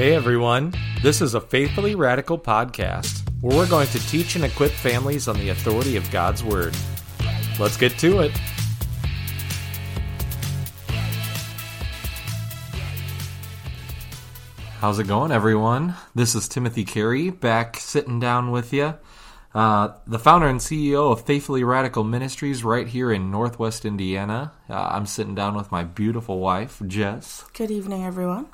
Hey everyone, this is a Faithfully Radical podcast where we're going to teach and equip families on the authority of God's Word. Let's get to it. How's it going, everyone? This is Timothy Carey back sitting down with you. Uh, the founder and CEO of Faithfully Radical Ministries right here in Northwest Indiana. Uh, I'm sitting down with my beautiful wife, Jess. Good evening, everyone.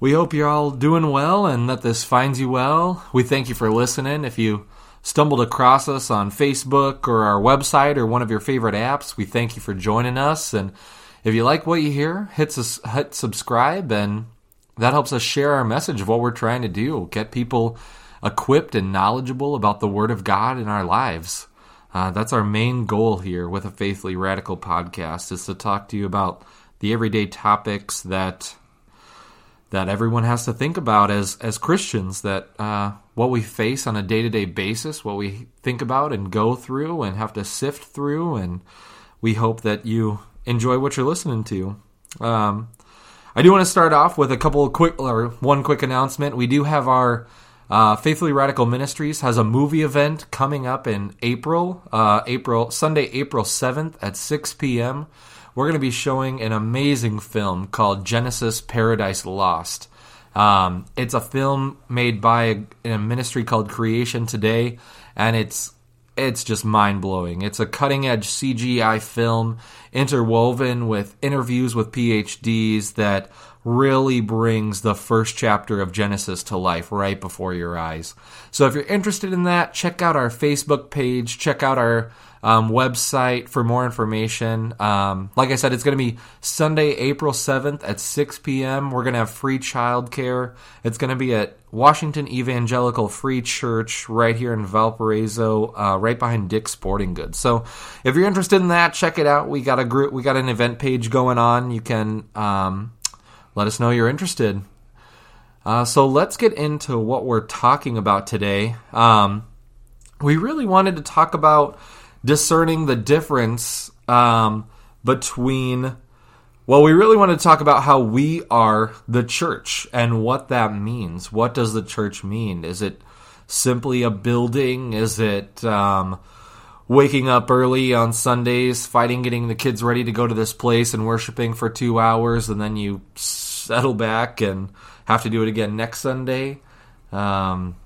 We hope you're all doing well and that this finds you well. We thank you for listening. If you stumbled across us on Facebook or our website or one of your favorite apps, we thank you for joining us. And if you like what you hear, hit, hit subscribe, and that helps us share our message of what we're trying to do get people equipped and knowledgeable about the Word of God in our lives. Uh, that's our main goal here with a Faithfully Radical podcast is to talk to you about the everyday topics that that everyone has to think about as as Christians. That uh, what we face on a day to day basis, what we think about and go through and have to sift through, and we hope that you enjoy what you're listening to. Um, I do want to start off with a couple of quick or one quick announcement. We do have our uh, Faithfully Radical Ministries has a movie event coming up in April, uh, April Sunday, April seventh at six p.m we're going to be showing an amazing film called Genesis Paradise Lost. Um, it's a film made by a, a, ministry called Creation Today, and it's it's just mind blowing. It's a cutting edge CGI film interwoven with interviews with PhDs that really brings the first chapter of Genesis to life right before your eyes. So if you're interested in that, check out our Facebook page, check out our um, website for more information. Um, like I said, it's going to be Sunday, April 7th at 6 p.m. We're going to have free childcare. It's going to be at Washington Evangelical Free Church right here in Valparaiso, uh, right behind Dick's Sporting Goods. So if you're interested in that, check it out. We got a group, we got an event page going on. You can um, let us know you're interested. Uh, so let's get into what we're talking about today. Um, we really wanted to talk about discerning the difference um, between. Well, we really want to talk about how we are the church and what that means. What does the church mean? Is it simply a building? Is it um, waking up early on Sundays, fighting getting the kids ready to go to this place and worshiping for two hours, and then you settle back and have to do it again next Sunday? Um,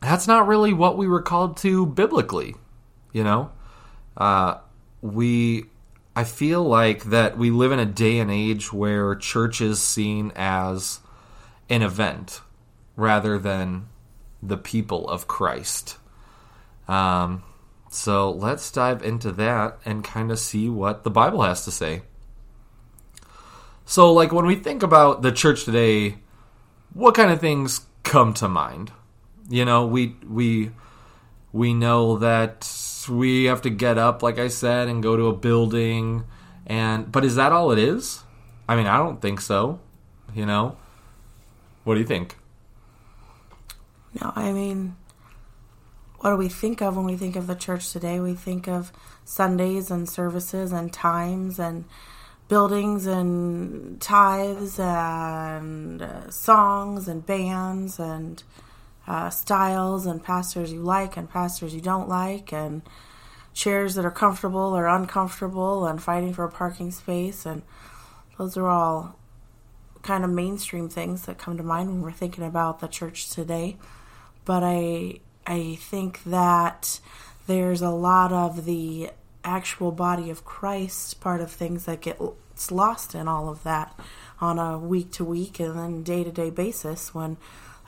that's not really what we were called to biblically. You know, uh, we. I feel like that we live in a day and age where church is seen as an event rather than the people of Christ. Um, so let's dive into that and kind of see what the Bible has to say. So, like, when we think about the church today, what kind of things come to mind? You know, we we we know that we have to get up, like I said, and go to a building. And but is that all it is? I mean, I don't think so. You know, what do you think? No, I mean, what do we think of when we think of the church today? We think of Sundays and services and times and buildings and tithes and uh, songs and bands and uh, styles and pastors you like and pastors you don't like, and chairs that are comfortable or uncomfortable, and fighting for a parking space. And those are all kind of mainstream things that come to mind when we're thinking about the church today. But I I think that there's a lot of the actual body of Christ part of things that gets lost in all of that on a week to week and then day to day basis when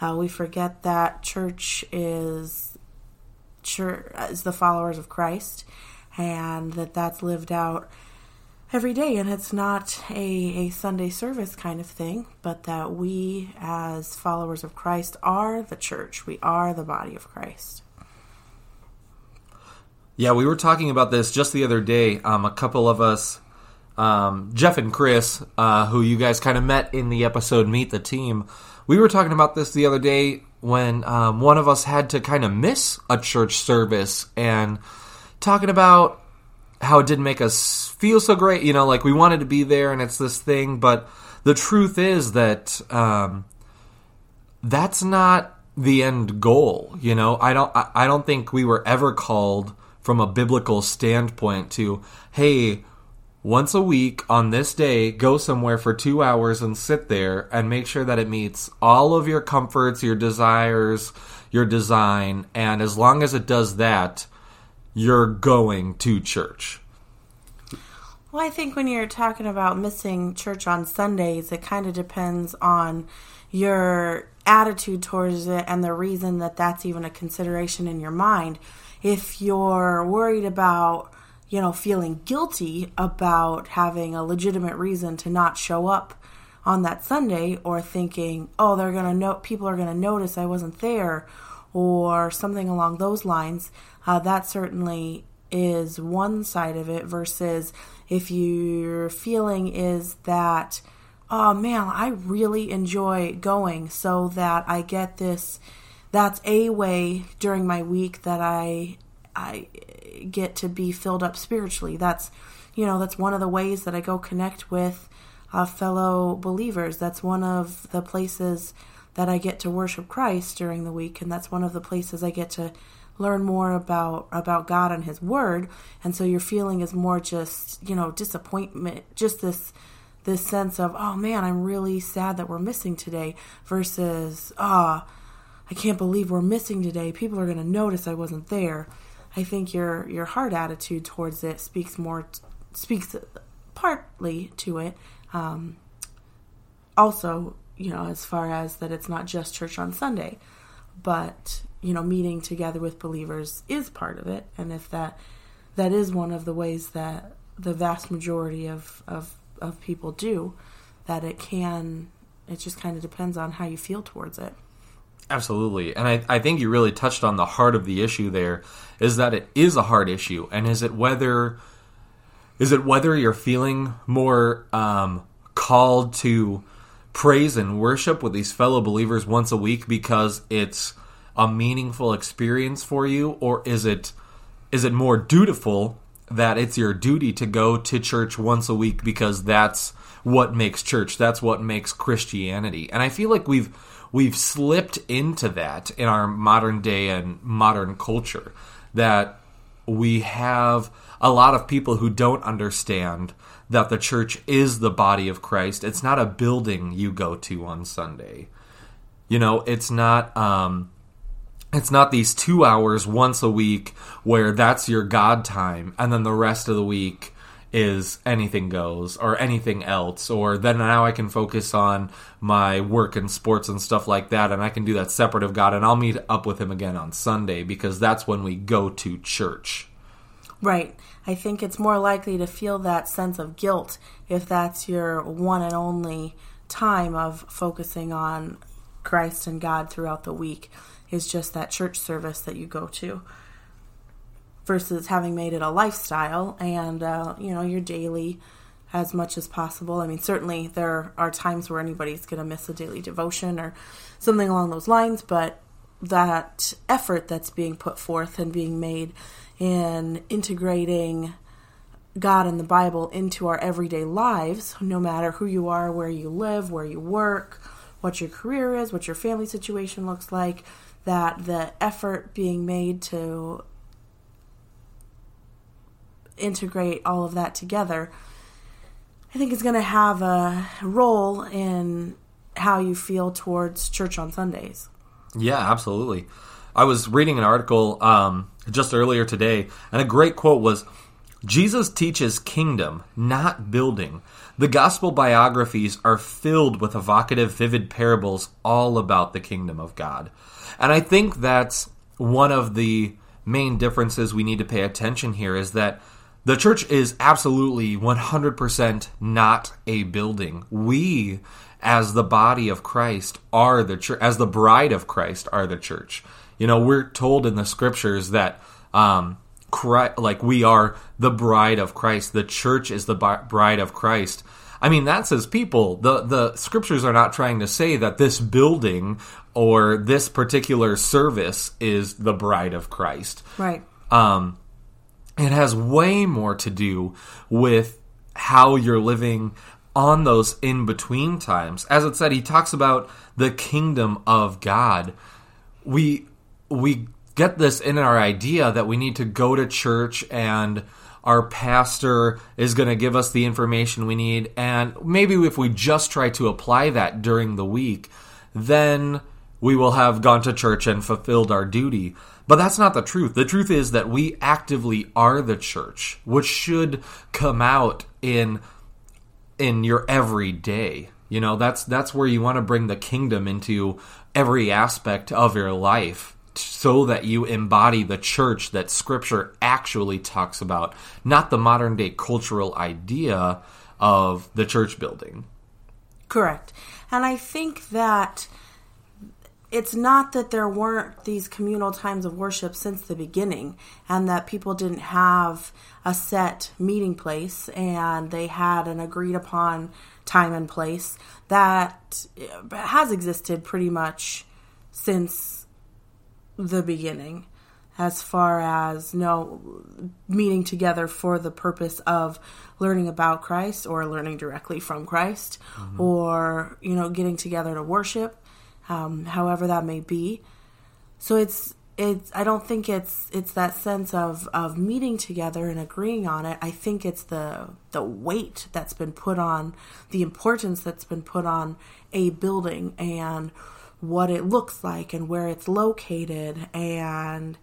uh, we forget that church is church is the followers of Christ, and that that's lived out every day, and it's not a, a Sunday service kind of thing, but that we as followers of Christ are the church. We are the body of Christ. Yeah, we were talking about this just the other day. Um, a couple of us, um, Jeff and Chris, uh, who you guys kind of met in the episode Meet the Team, we were talking about this the other day when um, one of us had to kind of miss a church service and talking about how it didn't make us feel so great. You know, like we wanted to be there and it's this thing, but the truth is that um, that's not the end goal. You know, I don't I, I don't think we were ever called from a biblical standpoint to, hey, once a week on this day, go somewhere for two hours and sit there and make sure that it meets all of your comforts, your desires, your design. And as long as it does that, you're going to church. Well, I think when you're talking about missing church on Sundays, it kind of depends on your attitude towards it and the reason that that's even a consideration in your mind. If you're worried about, you know, feeling guilty about having a legitimate reason to not show up on that Sunday or thinking, "Oh, they're going to know people are going to notice I wasn't there," or something along those lines, uh, that certainly is one side of it versus if your feeling is that oh man i really enjoy going so that i get this that's a way during my week that i i get to be filled up spiritually that's you know that's one of the ways that i go connect with uh, fellow believers that's one of the places that i get to worship christ during the week and that's one of the places i get to learn more about about God and His Word, and so your feeling is more just you know disappointment, just this this sense of oh man, I'm really sad that we're missing today, versus ah. Oh, I can't believe we're missing today. People are going to notice I wasn't there. I think your your heart attitude towards it speaks more speaks partly to it. Um, also, you know, as far as that it's not just church on Sunday, but you know meeting together with believers is part of it and if that that is one of the ways that the vast majority of of, of people do that it can it just kind of depends on how you feel towards it absolutely. And I, I think you really touched on the heart of the issue there is that it is a hard issue. And is it whether is it whether you're feeling more um, called to praise and worship with these fellow believers once a week because it's a meaningful experience for you? Or is it is it more dutiful that it's your duty to go to church once a week because that's what makes church that's what makes Christianity? And I feel like we've we've slipped into that in our modern day and modern culture that we have a lot of people who don't understand that the church is the body of Christ. It's not a building you go to on Sunday. You know, it's not um, it's not these two hours once a week where that's your God time, and then the rest of the week is anything goes or anything else or then now I can focus on my work and sports and stuff like that and I can do that separate of God and I'll meet up with him again on Sunday because that's when we go to church. Right. I think it's more likely to feel that sense of guilt if that's your one and only time of focusing on Christ and God throughout the week is just that church service that you go to versus having made it a lifestyle and uh, you know your daily as much as possible. I mean certainly there are times where anybody's going to miss a daily devotion or something along those lines but that effort that's being put forth and being made in integrating God and the Bible into our everyday lives, no matter who you are, where you live, where you work, what your career is, what your family situation looks like, that the effort being made to integrate all of that together, I think is going to have a role in how you feel towards church on Sundays. Yeah, absolutely. I was reading an article um, just earlier today, and a great quote was Jesus teaches kingdom, not building. The gospel biographies are filled with evocative, vivid parables all about the kingdom of God. And I think that's one of the main differences we need to pay attention here is that the church is absolutely 100% not a building. We, as the body of Christ, are the church, as the bride of Christ, are the church. You know, we're told in the scriptures that, um, Christ, like we are the bride of Christ. The church is the bride of Christ. I mean, that's as people. The the scriptures are not trying to say that this building or this particular service is the bride of Christ. Right. Um, it has way more to do with how you're living on those in between times. As it said, he talks about the kingdom of God. We we get this in our idea that we need to go to church and our pastor is going to give us the information we need and maybe if we just try to apply that during the week then we will have gone to church and fulfilled our duty but that's not the truth the truth is that we actively are the church which should come out in in your everyday you know that's that's where you want to bring the kingdom into every aspect of your life so that you embody the church that scripture actually talks about, not the modern day cultural idea of the church building. Correct. And I think that it's not that there weren't these communal times of worship since the beginning and that people didn't have a set meeting place and they had an agreed upon time and place that has existed pretty much since the beginning as far as you know meeting together for the purpose of learning about Christ or learning directly from Christ mm-hmm. or you know getting together to worship um, however that may be so it's it's I don't think it's it's that sense of of meeting together and agreeing on it I think it's the the weight that's been put on the importance that's been put on a building and what it looks like and where it's located and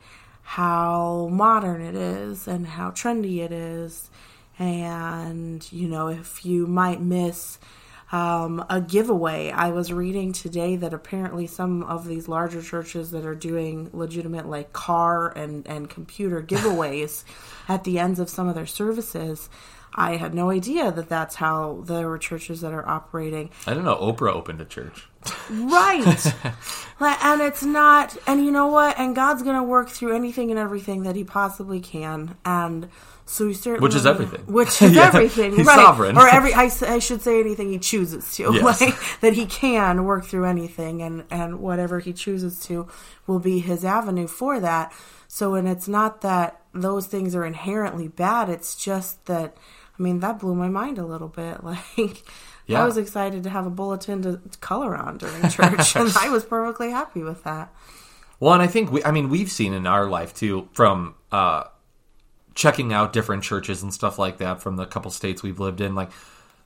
how modern it is and how trendy it is. And, you know, if you might miss um, a giveaway, I was reading today that apparently some of these larger churches that are doing legitimate, like car and, and computer giveaways at the ends of some of their services. I had no idea that that's how there were churches that are operating. I didn't know Oprah opened a church. Right. and it's not, and you know what? And God's going to work through anything and everything that He possibly can. And so we certainly. Which is everything. Which is yeah, everything. He's right. sovereign. Or every, I, I should say anything He chooses to. Yes. Like, that He can work through anything, and, and whatever He chooses to will be His avenue for that. So, and it's not that those things are inherently bad, it's just that, I mean, that blew my mind a little bit. Like, yeah. I was excited to have a bulletin to color on during church, and I was perfectly happy with that. Well, and I think we, I mean, we've seen in our life too, from uh, checking out different churches and stuff like that from the couple states we've lived in. Like,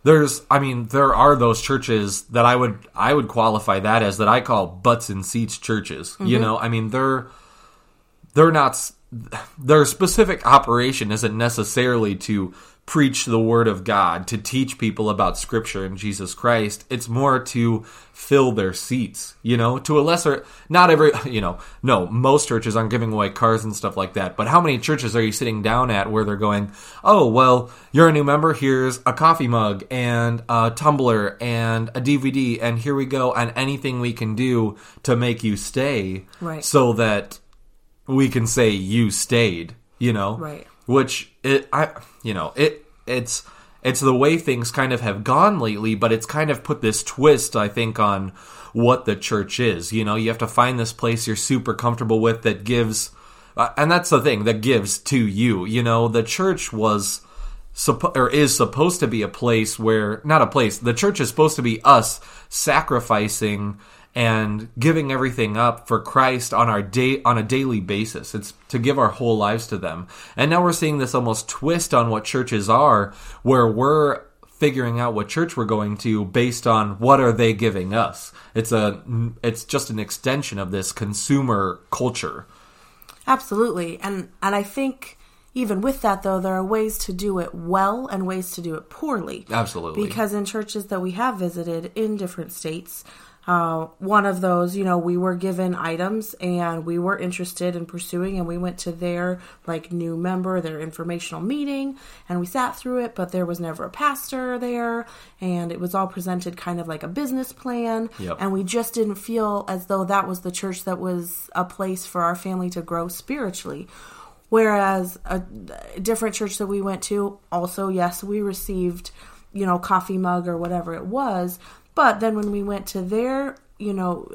there's, I mean, there are those churches that I would, I would qualify that as that I call butts and seats churches. Mm-hmm. You know, I mean, they're, they're not, their specific operation isn't necessarily to preach the word of God, to teach people about scripture and Jesus Christ. It's more to fill their seats, you know, to a lesser, not every, you know, no, most churches aren't giving away cars and stuff like that. But how many churches are you sitting down at where they're going, oh, well, you're a new member, here's a coffee mug and a tumbler and a DVD, and here we go, and anything we can do to make you stay right. so that we can say you stayed, you know? Right which it I you know it it's it's the way things kind of have gone lately, but it's kind of put this twist I think on what the church is. You know, you have to find this place you're super comfortable with that gives uh, and that's the thing that gives to you. You know, the church was suppo- or is supposed to be a place where not a place. The church is supposed to be us sacrificing and giving everything up for Christ on our day on a daily basis. It's to give our whole lives to them. And now we're seeing this almost twist on what churches are where we're figuring out what church we're going to based on what are they giving us. It's a it's just an extension of this consumer culture. Absolutely. And and I think even with that though there are ways to do it well and ways to do it poorly. Absolutely. Because in churches that we have visited in different states, uh, one of those, you know, we were given items and we were interested in pursuing, and we went to their like new member, their informational meeting, and we sat through it, but there was never a pastor there, and it was all presented kind of like a business plan, yep. and we just didn't feel as though that was the church that was a place for our family to grow spiritually. Whereas a, a different church that we went to, also, yes, we received, you know, coffee mug or whatever it was, but then when we went to their you know,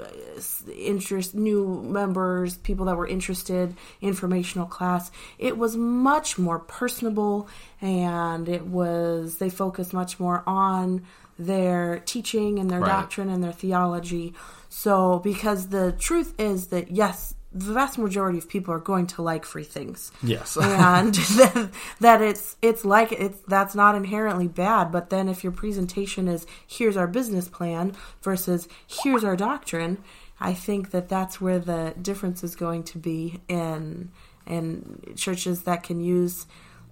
interest, new members, people that were interested, informational class. It was much more personable and it was, they focused much more on their teaching and their Right. doctrine and their theology. So, because the truth is that, yes, the vast majority of people are going to like free things Yes. and that, that it's it's like it's that's not inherently bad but then if your presentation is here's our business plan versus here's our doctrine i think that that's where the difference is going to be in in churches that can use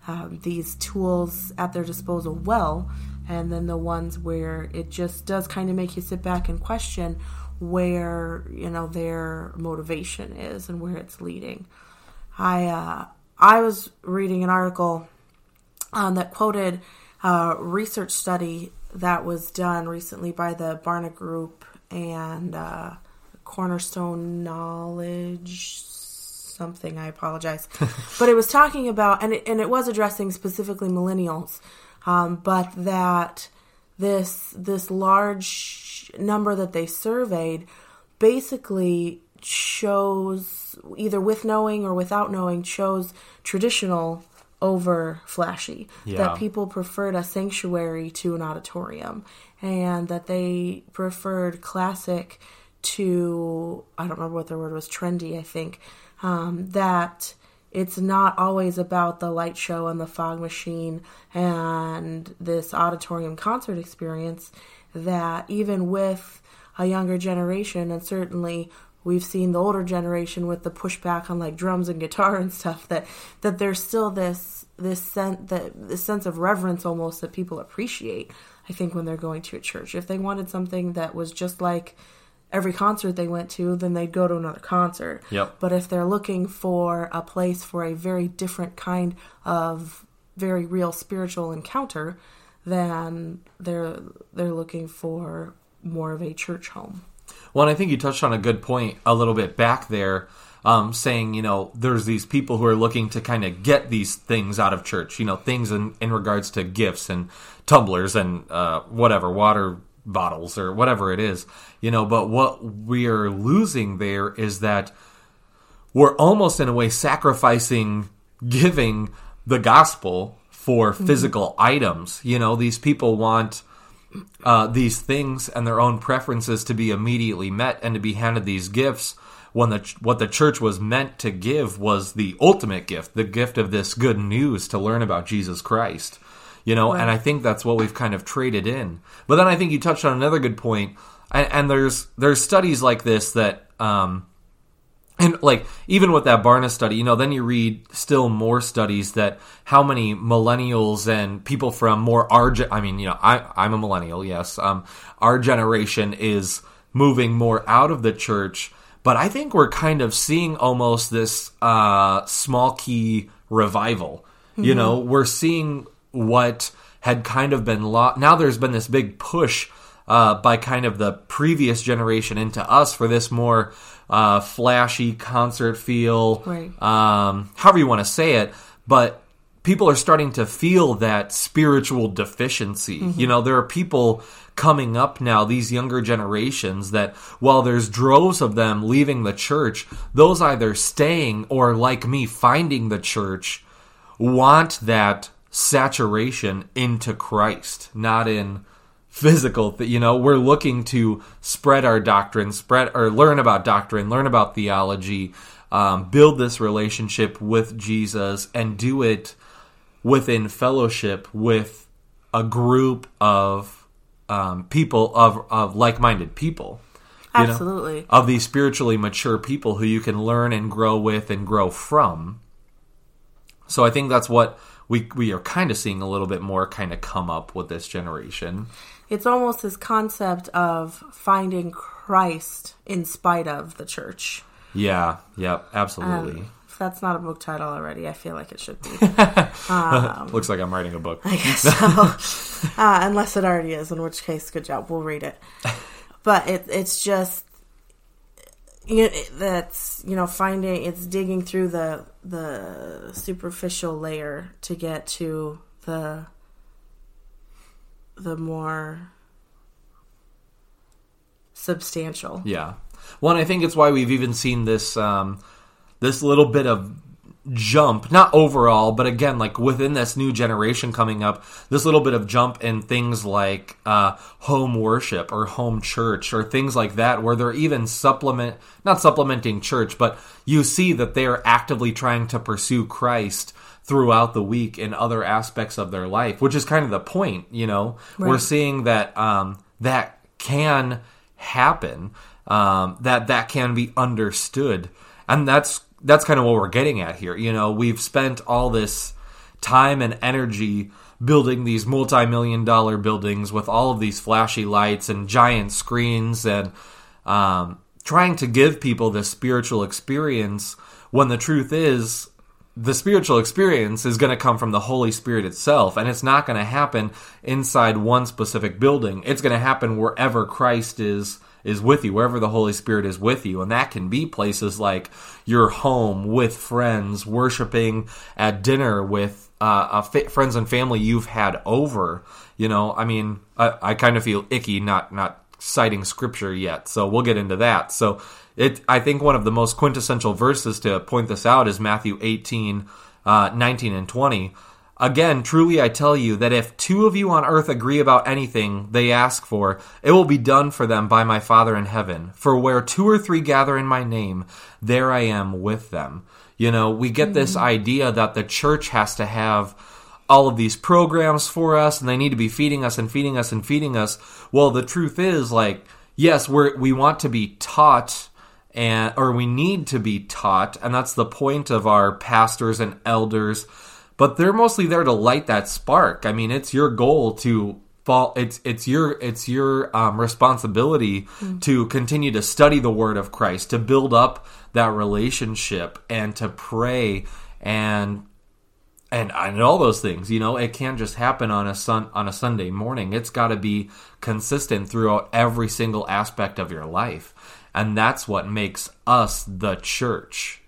um, these tools at their disposal well and then the ones where it just does kind of make you sit back and question where you know their motivation is and where it's leading I uh, I was reading an article um, that quoted a research study that was done recently by the Barna Group and uh, Cornerstone Knowledge something. I apologize, but it was talking about and it, and it was addressing specifically millennials, um, but that this this large number that they surveyed basically chose either with knowing or without knowing chose traditional over flashy Yeah. that people preferred a sanctuary to an auditorium and that they preferred classic to i don't remember what their word was trendy i think um, that it's not always about the light show and the fog machine and this auditorium concert experience that even with a younger generation and certainly we've seen the older generation with the pushback on like drums and guitar and stuff that that there's still this this sense that this sense of reverence almost that people appreciate i think when they're going to a church. If they wanted something that was just like every concert they went to then they'd go to another concert Yep. but if they're looking for a place for a very different kind of very real spiritual encounter then they're they're looking for more of a church home Well, and I think you touched on a good point a little bit back there, um, saying, you know, there's these people who are looking to kind of get these things out of church, you know, things in, in regards to gifts and tumblers and uh, whatever, water bottles or whatever it is, you know, but what we are losing there is that we're almost in a way sacrificing giving the gospel for physical items. You know, these people want uh, these things and their own preferences to be immediately met and to be handed these gifts when the what the church was meant to give was the ultimate gift, the gift of this good news to learn about Jesus Christ. You know, and I think that's what we've kind of traded in. But then I think you touched on another good point, and, and there's there's studies like this that um, and like even with that Barna study, you know, then you read still more studies that how many millennials and people from more our ge- I mean, you know, I I'm a millennial, yes. Um our generation is moving more out of the church, but I think we're kind of seeing almost this uh small key revival. You know, we're seeing what had kind of been lost. Now there's been this big push uh, by kind of the previous generation into us for this more uh, flashy concert feel, Right. um, however you want to say it. But people are starting to feel that spiritual deficiency. You know, there are people coming up now, these younger generations, that while there's droves of them leaving the church, those either staying or, like me, finding the church want that saturation into Christ, not in physical th- you know we're looking to spread our doctrine spread or learn about doctrine learn about theology um, build this relationship with jesus and do it within fellowship with a group of um, people of, of like-minded people you know? Absolutely. of these spiritually mature people who you can learn and grow with and grow from so i think that's what we, we are kind of seeing a little bit more kind of come up with this generation It's almost this concept of finding Christ in spite of the church. Yeah, yep, absolutely. If that's not a book title already, I feel like it should be. Looks like I'm writing a book. I guess so. uh, unless it already is, in which case, good job. We'll read it. But it, it's just you that's you know finding it's digging through the the superficial layer to get to the the more substantial. Yeah. One, I think it's why we've even seen this um, this little bit of jump, not overall, but again, like within this new generation coming up, this little bit of jump in things like uh, home worship or home church or things like that, where they're even supplement, not supplementing church, but you see that they are actively trying to pursue Christ throughout the week in other aspects of their life, which is kind of the point, you know. Right. We're seeing that um, that can happen, um, that that can be understood, and that's that's kind of what we're getting at here. You know, we've spent all this time and energy building these multi-million dollar buildings with all of these flashy lights and giant screens and um, trying to give people this spiritual experience when the truth is the spiritual experience is going to come from the Holy Spirit itself, and it's not going to happen inside one specific building. It's going to happen wherever Christ is is with you, wherever the Holy Spirit is with you, and that can be places like your home with friends, worshiping at dinner with uh, friends and family you've had over. You know, I mean, I, I kind of feel icky not not citing scripture yet, so we'll get into that. So it, I think one of the most quintessential verses to point this out is Matthew 18, uh, 19 and 20. Again, truly I tell you that if two of you on earth agree about anything they ask for, it will be done for them by my Father in heaven. For where two or three gather in my name, there I am with them. You know, we get this mm-hmm. idea that the church has to have all of these programs for us and they need to be feeding us and feeding us and feeding us. Well, the truth is like, yes, we're, we want to be taught and, or we need to be taught. And that's the point of our pastors and elders but they're mostly there to light that spark. I mean, it's your goal to fall. It's it's your it's your um, responsibility mm. to continue to study the Word of Christ, to build up that relationship, and to pray and and and all those things. You know, it can't just happen on a sun on a Sunday morning. It's got to be consistent throughout every single aspect of your life, and that's what makes us the church.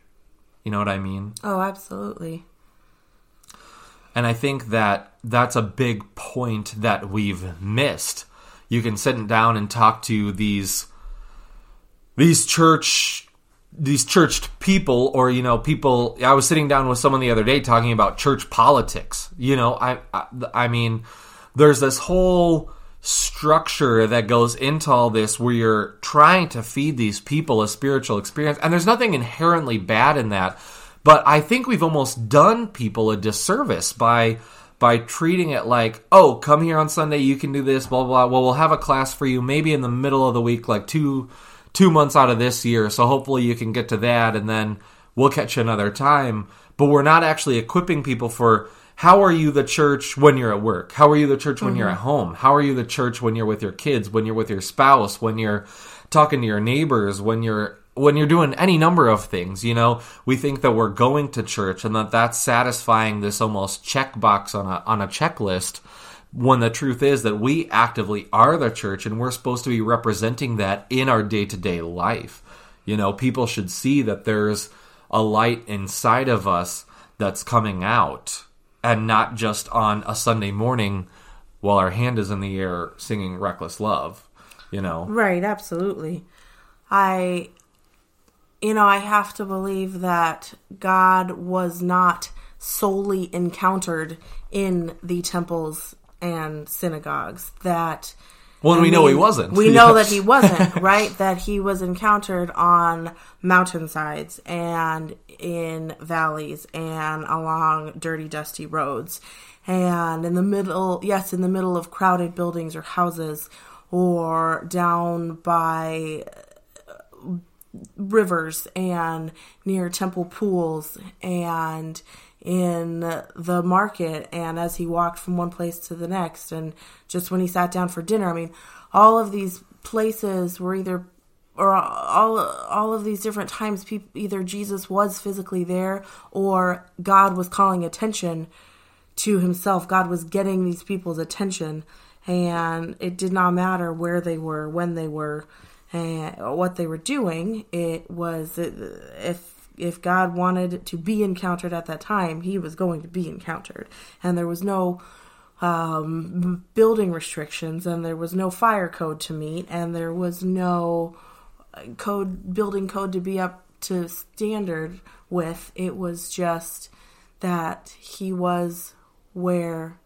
You know what I mean? Oh, absolutely. And I think that that's a big point that we've missed. You can sit down and talk to these these church these churched people or you know people I was sitting down with someone the other day talking about church politics. You know, I I, I mean there's this whole structure that goes into all this where you're trying to feed these people a spiritual experience and there's nothing inherently bad in that but I think we've almost done people a disservice by by treating it like, oh, come here on Sunday, you can do this, blah blah. blah. Well, we'll have a class for you maybe in the middle of the week, like two two months out of this year. So hopefully you can get to that, and then we'll catch you another time. But we're not actually equipping people for how are you the church when you're at work? How are you the church when mm-hmm. you're at home? How are you the church when you're with your kids? When you're with your spouse? When you're talking to your neighbors? When you're when you're doing any number of things, you know, we think that we're going to church and that that's satisfying this almost checkbox on a on a checklist. When the truth is that we actively are the church and we're supposed to be representing that in our day to day life. You know, people should see that there's a light inside of us that's coming out and not just on a Sunday morning while our hand is in the air singing reckless love, you know. Right, absolutely. I you know, I have to believe that God was not solely encountered in the temples and synagogues. That well, we know he wasn't. We know that he wasn't, right? That he was encountered on mountainsides and in valleys and along dirty, dusty roads. And in the middle, yes, in the middle of crowded buildings or houses or down by rivers and near temple pools and in the market and as he walked from one place to the next and just when he sat down for dinner i mean all of these places were either or all all of these different times people, either jesus was physically there or god was calling attention to himself. God was getting these people's attention and it did not matter where they were when they were and what they were doing. It was if if God wanted to be encountered at that time, He was going to be encountered, and there was no um, building restrictions, and there was no fire code to meet, and there was no code building code to be up to standard with. It was just that he was where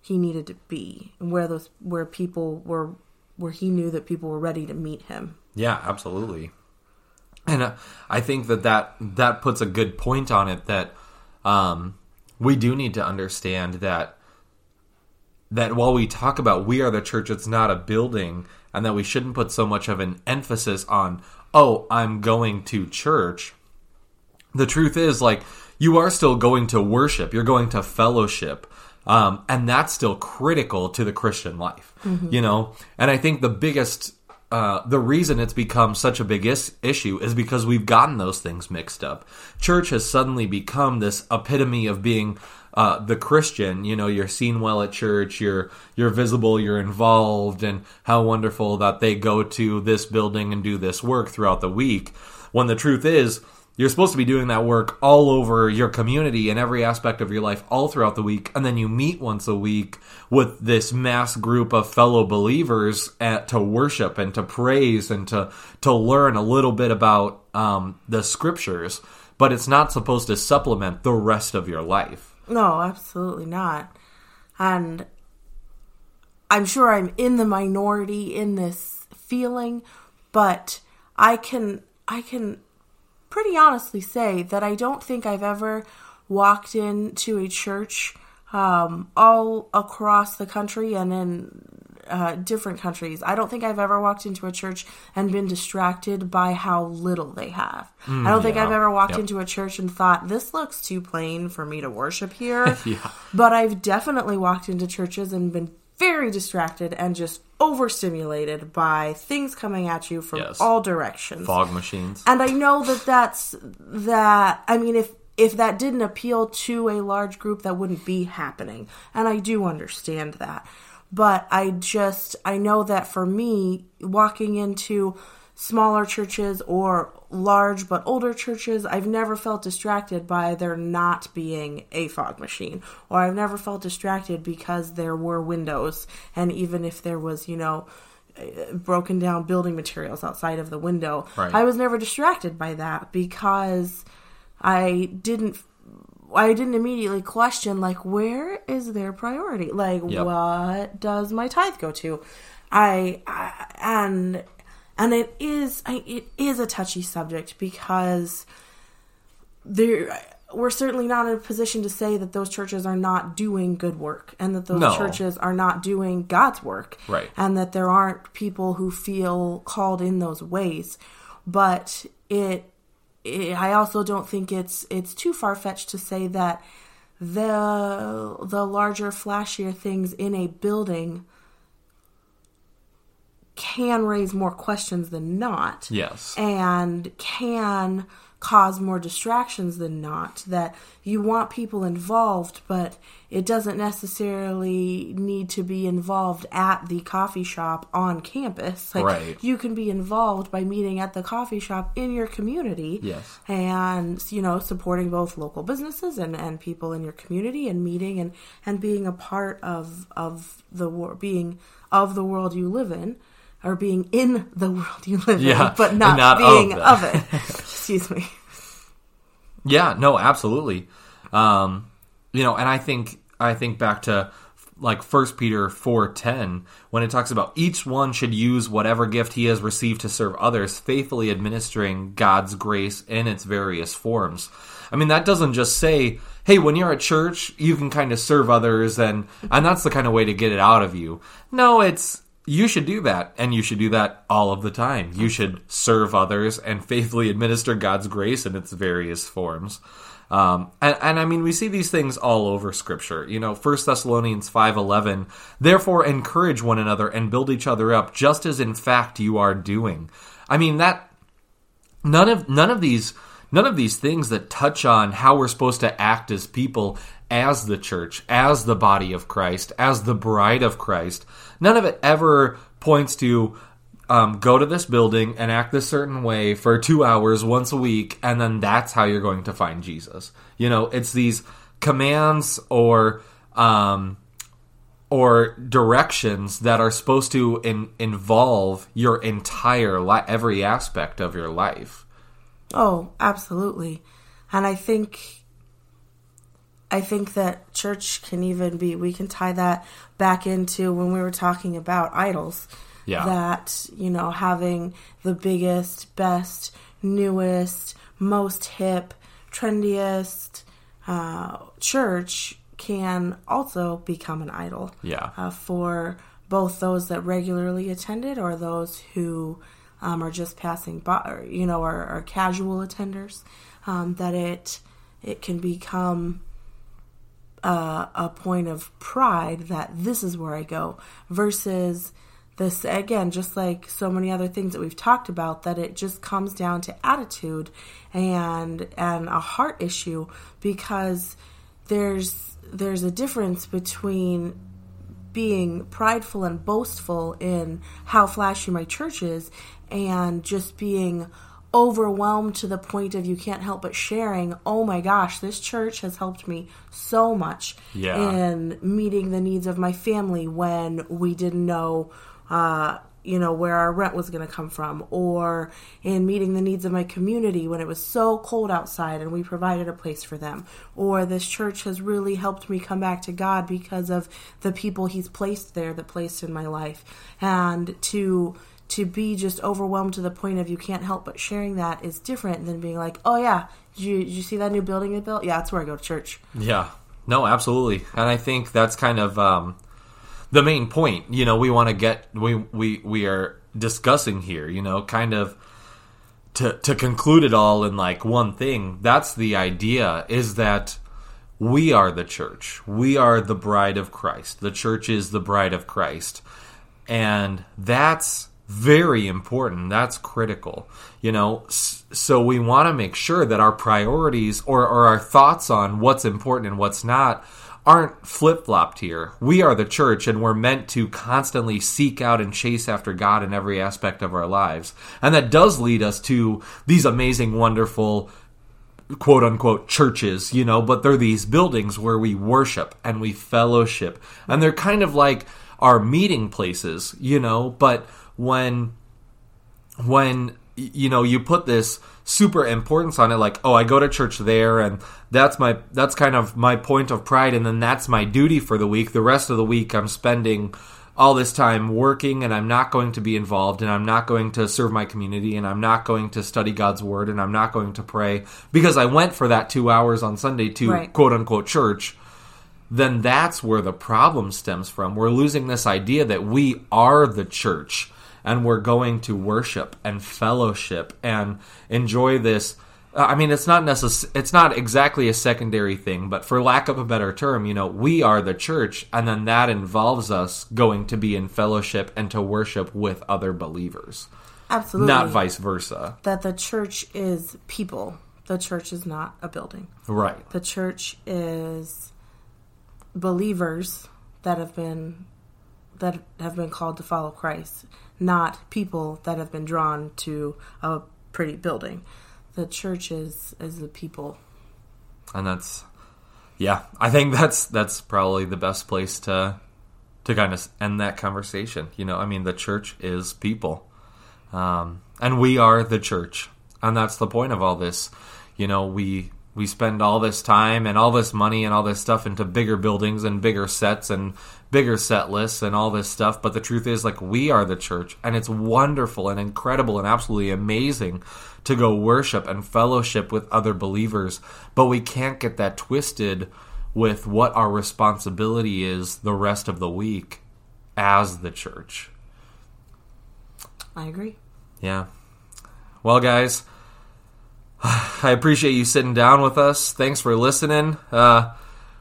he needed to be, and where those where people were where he knew that people were ready to meet him. Yeah, absolutely. And uh, I think that, that that puts a good point on it that um, we do need to understand that that while we talk about we are the church, it's not a building, and that we shouldn't put so much of an emphasis on, oh, I'm going to church. The truth is, like, you are still going to worship, you're going to fellowship. Um, and that's still critical to the Christian life, mm-hmm. you know? And I think the biggest uh, the reason it's become such a big is- issue is because we've gotten those things mixed up. Church has suddenly become this epitome of being uh, the Christian. You know, you're seen well at church, you're you're visible, you're involved, and how wonderful that they go to this building and do this work throughout the week. When the truth is, you're supposed to be doing that work all over your community and every aspect of your life all throughout the week. And then you meet once a week with this mass group of fellow believers at, to worship and to praise and to, to learn a little bit about um, the scriptures. But it's not supposed to supplement the rest of your life. No, absolutely not. And I'm sure I'm in the minority in this feeling, but I can, I can pretty honestly say that I don't think I've ever walked into a church um, all across the country and in uh, different countries. I don't think I've ever walked into a church and been distracted by how little they have. Mm, I don't think yeah. I've ever walked yep. into a church and thought, this looks too plain for me to worship here. yeah. But I've definitely walked into churches and been very distracted and just overstimulated by things coming at you from yes. all directions. Fog machines. And I know that that's that. I mean, if if that didn't appeal to a large group, that wouldn't be happening. And I do understand that. But I just I know that for me, walking into smaller churches or large but older churches, I've never felt distracted by there not being a fog machine, or I've never felt distracted because there were windows, and even if there was, you know, broken down building materials outside of the window, right. I was never distracted by that because I didn't. I didn't immediately question like where is their priority? Like yep. what does my tithe go to? I, I and and it is it is a touchy subject because there we're certainly not in a position to say that those churches are not doing good work and that those no. churches are not doing God's work. Right. And that there aren't people who feel called in those ways. But it, it I also don't think it's it's too far fetched to say that the the larger flashier things in a building can raise more questions than not. Yes. And can cause more distractions than not. That you want people involved, but it doesn't necessarily need to be involved at the coffee shop on campus. Like, right. You can be involved by meeting at the coffee shop in your community. Yes. And, you know, supporting both local businesses and, and people in your community and meeting and, and being a part of, of the war, being of the world you live in or being in the world you live yeah, in, but not, not being of, of it. Excuse me. Yeah, no, absolutely. Um, you know, and I think I think back to like First Peter four ten when it talks about each one should use whatever gift he has received to serve others, faithfully administering God's grace in its various forms. I mean, that doesn't just say, "Hey, when you're at church, you can kind of serve others," and and that's the kind of way to get it out of you. No, it's you should do that and you should do that all of the time. You should serve others and faithfully administer god's grace in its various forms. Um, and, and, i mean we see these things all over scripture. You know 1 thessalonians 5.11 therefore encourage one another and build each other up just as in fact you are doing. I mean that none of none of these none of these things that touch on how we're supposed to act as people as the church, as the body of Christ, as the bride of Christ. None of it ever points to um, go to this building and act this certain way for two hours once a week, and then that's how you're going to find Jesus. You know, it's these commands or um, or directions that are supposed to in, involve your entire li- every aspect of your life. Oh, absolutely. And I think I think that church can even be we can tie that back into when we were talking about idols. Yeah. That, you know, having the biggest, best, newest, most hip, trendiest uh, church can also become an idol. Yeah. Uh, for both those that regularly attended or those who um, are just passing by, or, you know, are, are casual attenders. Um, that it it can become uh, a point of pride that this is where I go versus this again just like so many other things that we've talked about that it just comes down to attitude and and a heart issue because there's there's a difference between being prideful and boastful in how flashy my church is and just being overwhelmed to the point of you can't help but sharing oh my gosh this church has helped me so much Yeah. in meeting the needs of my family when we didn't know uh, you know where our rent was going to come from or in meeting the needs of my community when it was so cold outside and we provided a place for them or this church has really helped me come back to god because of the people he's placed there that placed in my life and to to be just overwhelmed to the point of you can't help but sharing that is different than being like oh yeah did you, did you see that new building they built yeah that's where i go to church Yeah. No, absolutely. And I think that's kind of um, the main point. You know, we want to get we we we are discussing here. You know, kind of to to conclude it all in like one thing. That's the idea. Is that we are the church. We are the bride of Christ. The church is the bride of Christ. And that's very important. That's critical. You know, so we want to make sure that our priorities or, or our thoughts on what's important and what's not aren't flip flopped here. We are the church and we're meant to constantly seek out and chase after God in every aspect of our lives. And that does lead us to these amazing, wonderful, quote unquote churches, you know, but they're these buildings where we worship and we fellowship. And they're kind of like our meeting places, you know, but when when you know you put this super importance on it like oh i go to church there and that's my that's kind of my point of pride and then that's my duty for the week the rest of the week i'm spending all this time working and i'm not going to be involved and i'm not going to serve my community and i'm not going to study god's word and i'm not going to pray because i went for that two hours on sunday to Right. quote unquote church then that's where the problem stems from. We're losing this idea that we are the church and we're going to worship and fellowship and enjoy this. uh, I mean, it's not necess- It's not exactly a secondary thing, but for lack of a better term, you know, we are the church, and then that involves us going to be in fellowship and to worship with other believers, absolutely not vice versa. that the church is people. The church is not a building. Right. The church is believers that have been that have been called to follow Christ, not people that have been drawn to a pretty building. The church is is the people. and that's yeah i think that's that's probably the best place to to kind of end that conversation you know i mean the church is people um, and we are the church and that's the point of all this you know we we spend all this time and all this money and all this stuff into bigger buildings and bigger sets and bigger set lists and all this stuff but the truth is like we are the church and it's wonderful and incredible and absolutely amazing to go worship and fellowship with other believers but we can't get that twisted with what our responsibility is the rest of the week as the church I agree. yeah. Well, guys, I appreciate you sitting down with us. Thanks for listening. Uh,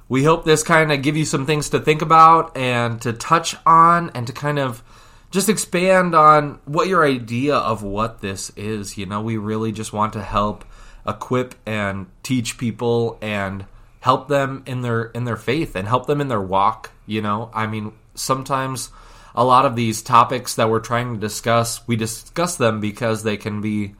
we hope this kind of give you some things to think about and to touch on and to kind of just expand on what your idea of what this is. You know, we really just want to help equip and teach people and help them in their in their faith and help them in their walk, you know? I mean, sometimes a lot of these topics that we're trying to discuss, we discuss them because they can be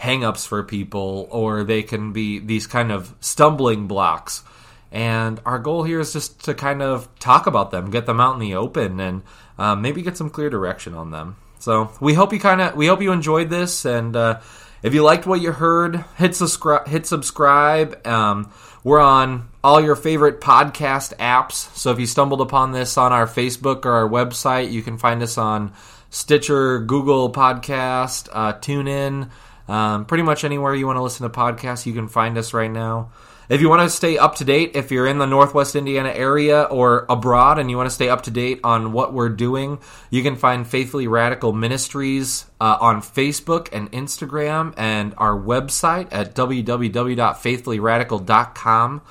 hangups for people or they can be these kind of stumbling blocks. And our goal here is just to kind of talk about them, get them out in the open, and um, maybe get some clear direction on them. So we hope you kind of we hope you enjoyed this, and uh, if you liked what you heard, hit subscribe. Hit subscribe. Um, we're on all your favorite podcast apps. So if you stumbled upon this on our Facebook or our website, you can find us on Stitcher, Google Podcast, uh, TuneIn, um, pretty much anywhere you want to listen to podcasts, you can find us right now. If you want to stay up to date, if you're in the Northwest Indiana area or abroad and you want to stay up to date on what we're doing, you can find Faithfully Radical Ministries uh, on Facebook and Instagram and our website at www.faithfullyradical.com.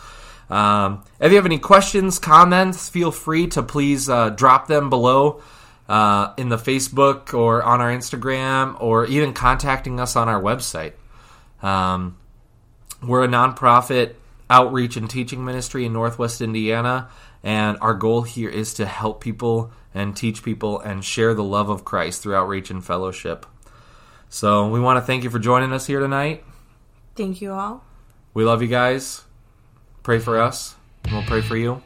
Um, if you have any questions, comments, feel free to please uh, drop them below uh, in the Facebook or on our Instagram or even contacting us on our website. Um, we're a nonprofit outreach and teaching ministry in Northwest Indiana, and our goal here is to help people and teach people and share the love of Christ through outreach and fellowship. So we want to thank you for joining us here tonight. Thank you all. We love you guys. Pray for us, and we'll pray for you.